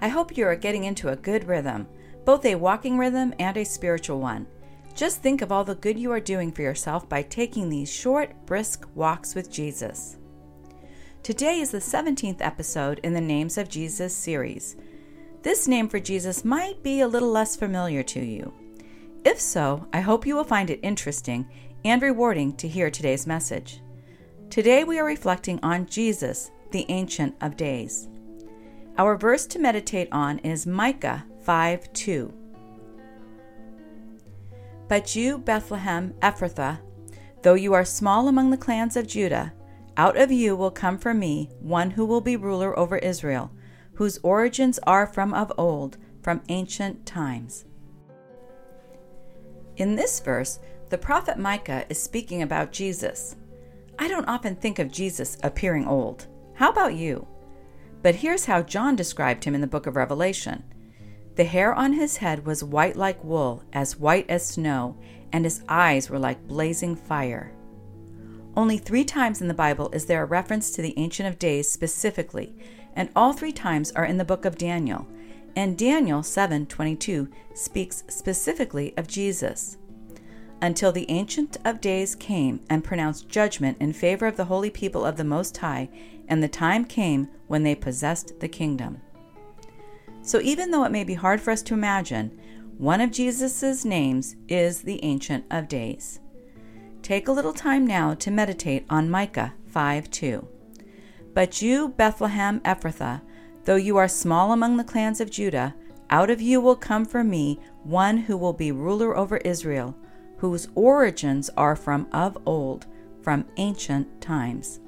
I hope you are getting into a good rhythm, both a walking rhythm and a spiritual one. Just think of all the good you are doing for yourself by taking these short, brisk walks with Jesus. Today is the 17th episode in the Names of Jesus series. This name for Jesus might be a little less familiar to you. If so, I hope you will find it interesting and rewarding to hear today's message. Today we are reflecting on Jesus, the Ancient of Days. Our verse to meditate on is Micah 5 2. But you, Bethlehem Ephrathah, though you are small among the clans of Judah, out of you will come for me one who will be ruler over Israel, whose origins are from of old, from ancient times. In this verse, the prophet Micah is speaking about Jesus. I don't often think of Jesus appearing old. How about you? But here's how John described him in the book of Revelation The hair on his head was white like wool, as white as snow, and his eyes were like blazing fire. Only three times in the Bible is there a reference to the Ancient of Days specifically, and all three times are in the book of Daniel. And Daniel 7:22 speaks specifically of Jesus. Until the Ancient of Days came and pronounced judgment in favor of the holy people of the Most High and the time came when they possessed the kingdom. So, even though it may be hard for us to imagine, one of Jesus' names is the Ancient of Days. Take a little time now to meditate on Micah 5 2. But you, Bethlehem Ephrathah, though you are small among the clans of Judah, out of you will come for me one who will be ruler over Israel, whose origins are from of old, from ancient times.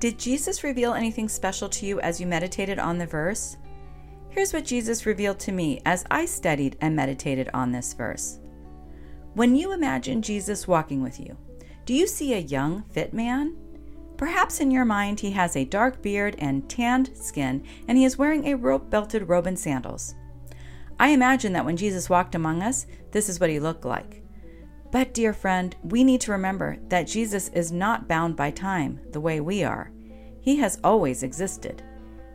Did Jesus reveal anything special to you as you meditated on the verse? Here's what Jesus revealed to me as I studied and meditated on this verse. When you imagine Jesus walking with you, do you see a young, fit man? Perhaps in your mind he has a dark beard and tanned skin, and he is wearing a rope belted robe and sandals. I imagine that when Jesus walked among us, this is what he looked like. But, dear friend, we need to remember that Jesus is not bound by time the way we are. He has always existed.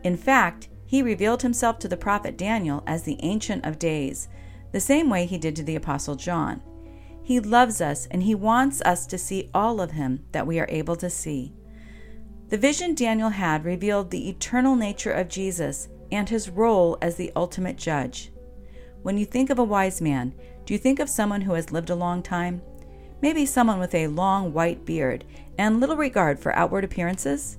In fact, he revealed himself to the prophet Daniel as the Ancient of Days, the same way he did to the Apostle John. He loves us and he wants us to see all of him that we are able to see. The vision Daniel had revealed the eternal nature of Jesus and his role as the ultimate judge. When you think of a wise man, do you think of someone who has lived a long time? Maybe someone with a long white beard and little regard for outward appearances?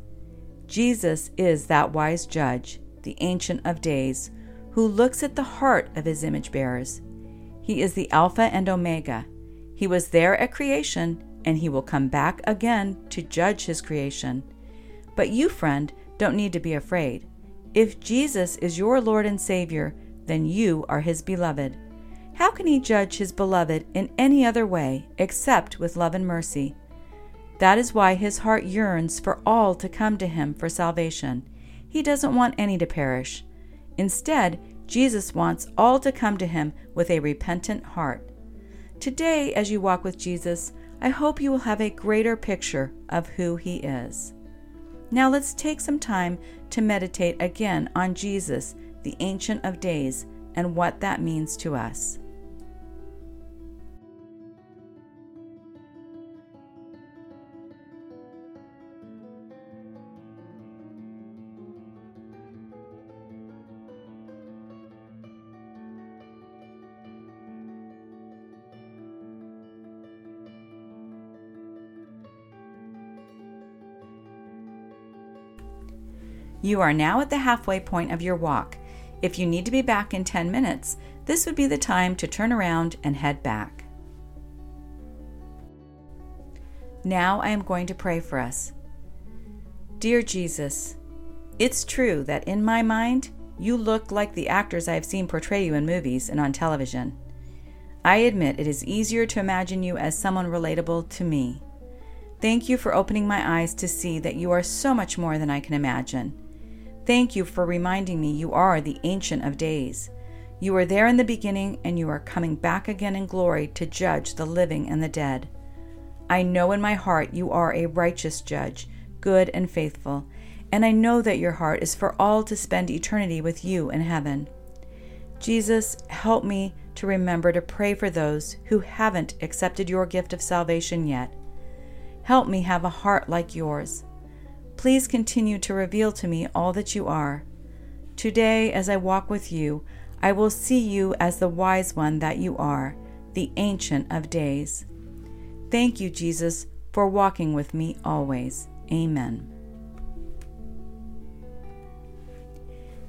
Jesus is that wise judge, the Ancient of Days, who looks at the heart of his image bearers. He is the Alpha and Omega. He was there at creation, and he will come back again to judge his creation. But you, friend, don't need to be afraid. If Jesus is your Lord and Savior, then you are his beloved. How can he judge his beloved in any other way except with love and mercy? That is why his heart yearns for all to come to him for salvation. He doesn't want any to perish. Instead, Jesus wants all to come to him with a repentant heart. Today, as you walk with Jesus, I hope you will have a greater picture of who he is. Now let's take some time to meditate again on Jesus, the Ancient of Days, and what that means to us. You are now at the halfway point of your walk. If you need to be back in 10 minutes, this would be the time to turn around and head back. Now I am going to pray for us. Dear Jesus, it's true that in my mind, you look like the actors I have seen portray you in movies and on television. I admit it is easier to imagine you as someone relatable to me. Thank you for opening my eyes to see that you are so much more than I can imagine. Thank you for reminding me you are the Ancient of Days. You were there in the beginning, and you are coming back again in glory to judge the living and the dead. I know in my heart you are a righteous judge, good and faithful, and I know that your heart is for all to spend eternity with you in heaven. Jesus, help me to remember to pray for those who haven't accepted your gift of salvation yet. Help me have a heart like yours. Please continue to reveal to me all that you are. Today, as I walk with you, I will see you as the wise one that you are, the Ancient of Days. Thank you, Jesus, for walking with me always. Amen.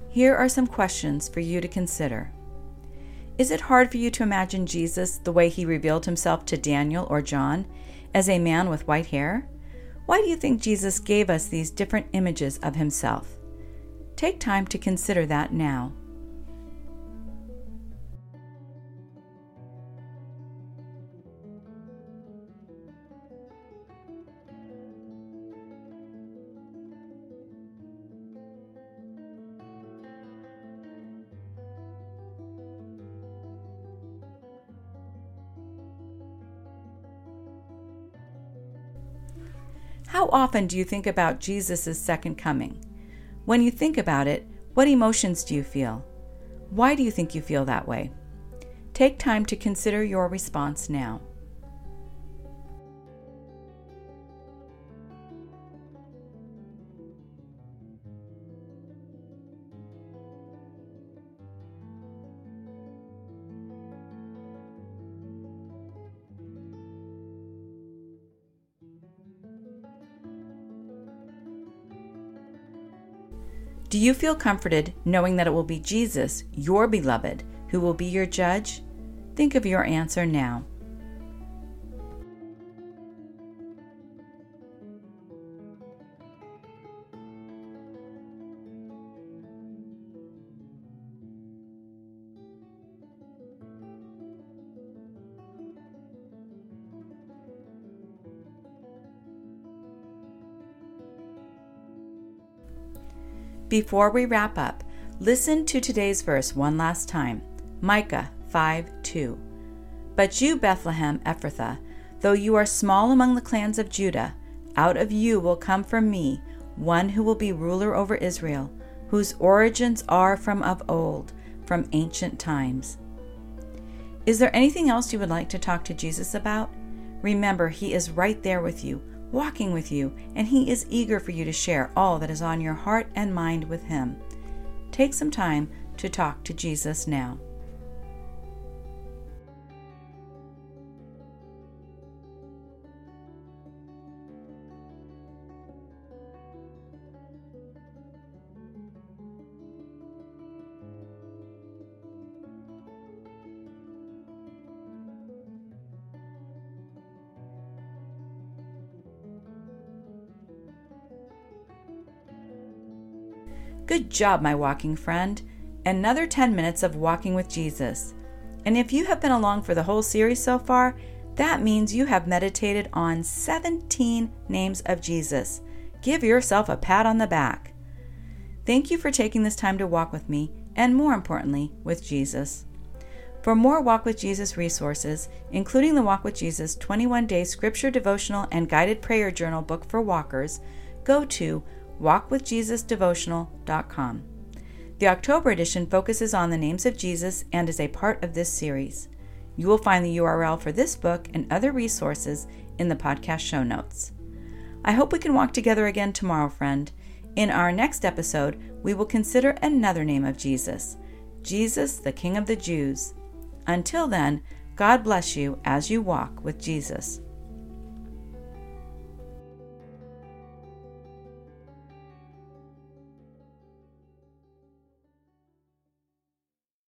Here are some questions for you to consider. Is it hard for you to imagine Jesus the way he revealed himself to Daniel or John, as a man with white hair? Why do you think Jesus gave us these different images of himself? Take time to consider that now. How often do you think about Jesus' second coming? When you think about it, what emotions do you feel? Why do you think you feel that way? Take time to consider your response now. Do you feel comforted knowing that it will be Jesus, your beloved, who will be your judge? Think of your answer now. Before we wrap up, listen to today's verse one last time Micah 5 2. But you, Bethlehem Ephrathah, though you are small among the clans of Judah, out of you will come from me one who will be ruler over Israel, whose origins are from of old, from ancient times. Is there anything else you would like to talk to Jesus about? Remember, He is right there with you walking with you, and He is eager for you to share all that is on your heart and mind with Him. Take some time to talk to Jesus now. Good job, my walking friend. Another 10 minutes of walking with Jesus. And if you have been along for the whole series so far, that means you have meditated on 17 names of Jesus. Give yourself a pat on the back. Thank you for taking this time to walk with me, and more importantly, with Jesus. For more Walk with Jesus resources, including the Walk with Jesus 21 day scripture devotional and guided prayer journal book for walkers, go to walkwithjesusdevotional.com. The October edition focuses on the names of Jesus and is a part of this series. You will find the URL for this book and other resources in the podcast show notes. I hope we can walk together again tomorrow, friend. In our next episode, we will consider another name of Jesus Jesus, the King of the Jews. Until then, God bless you as you walk with Jesus.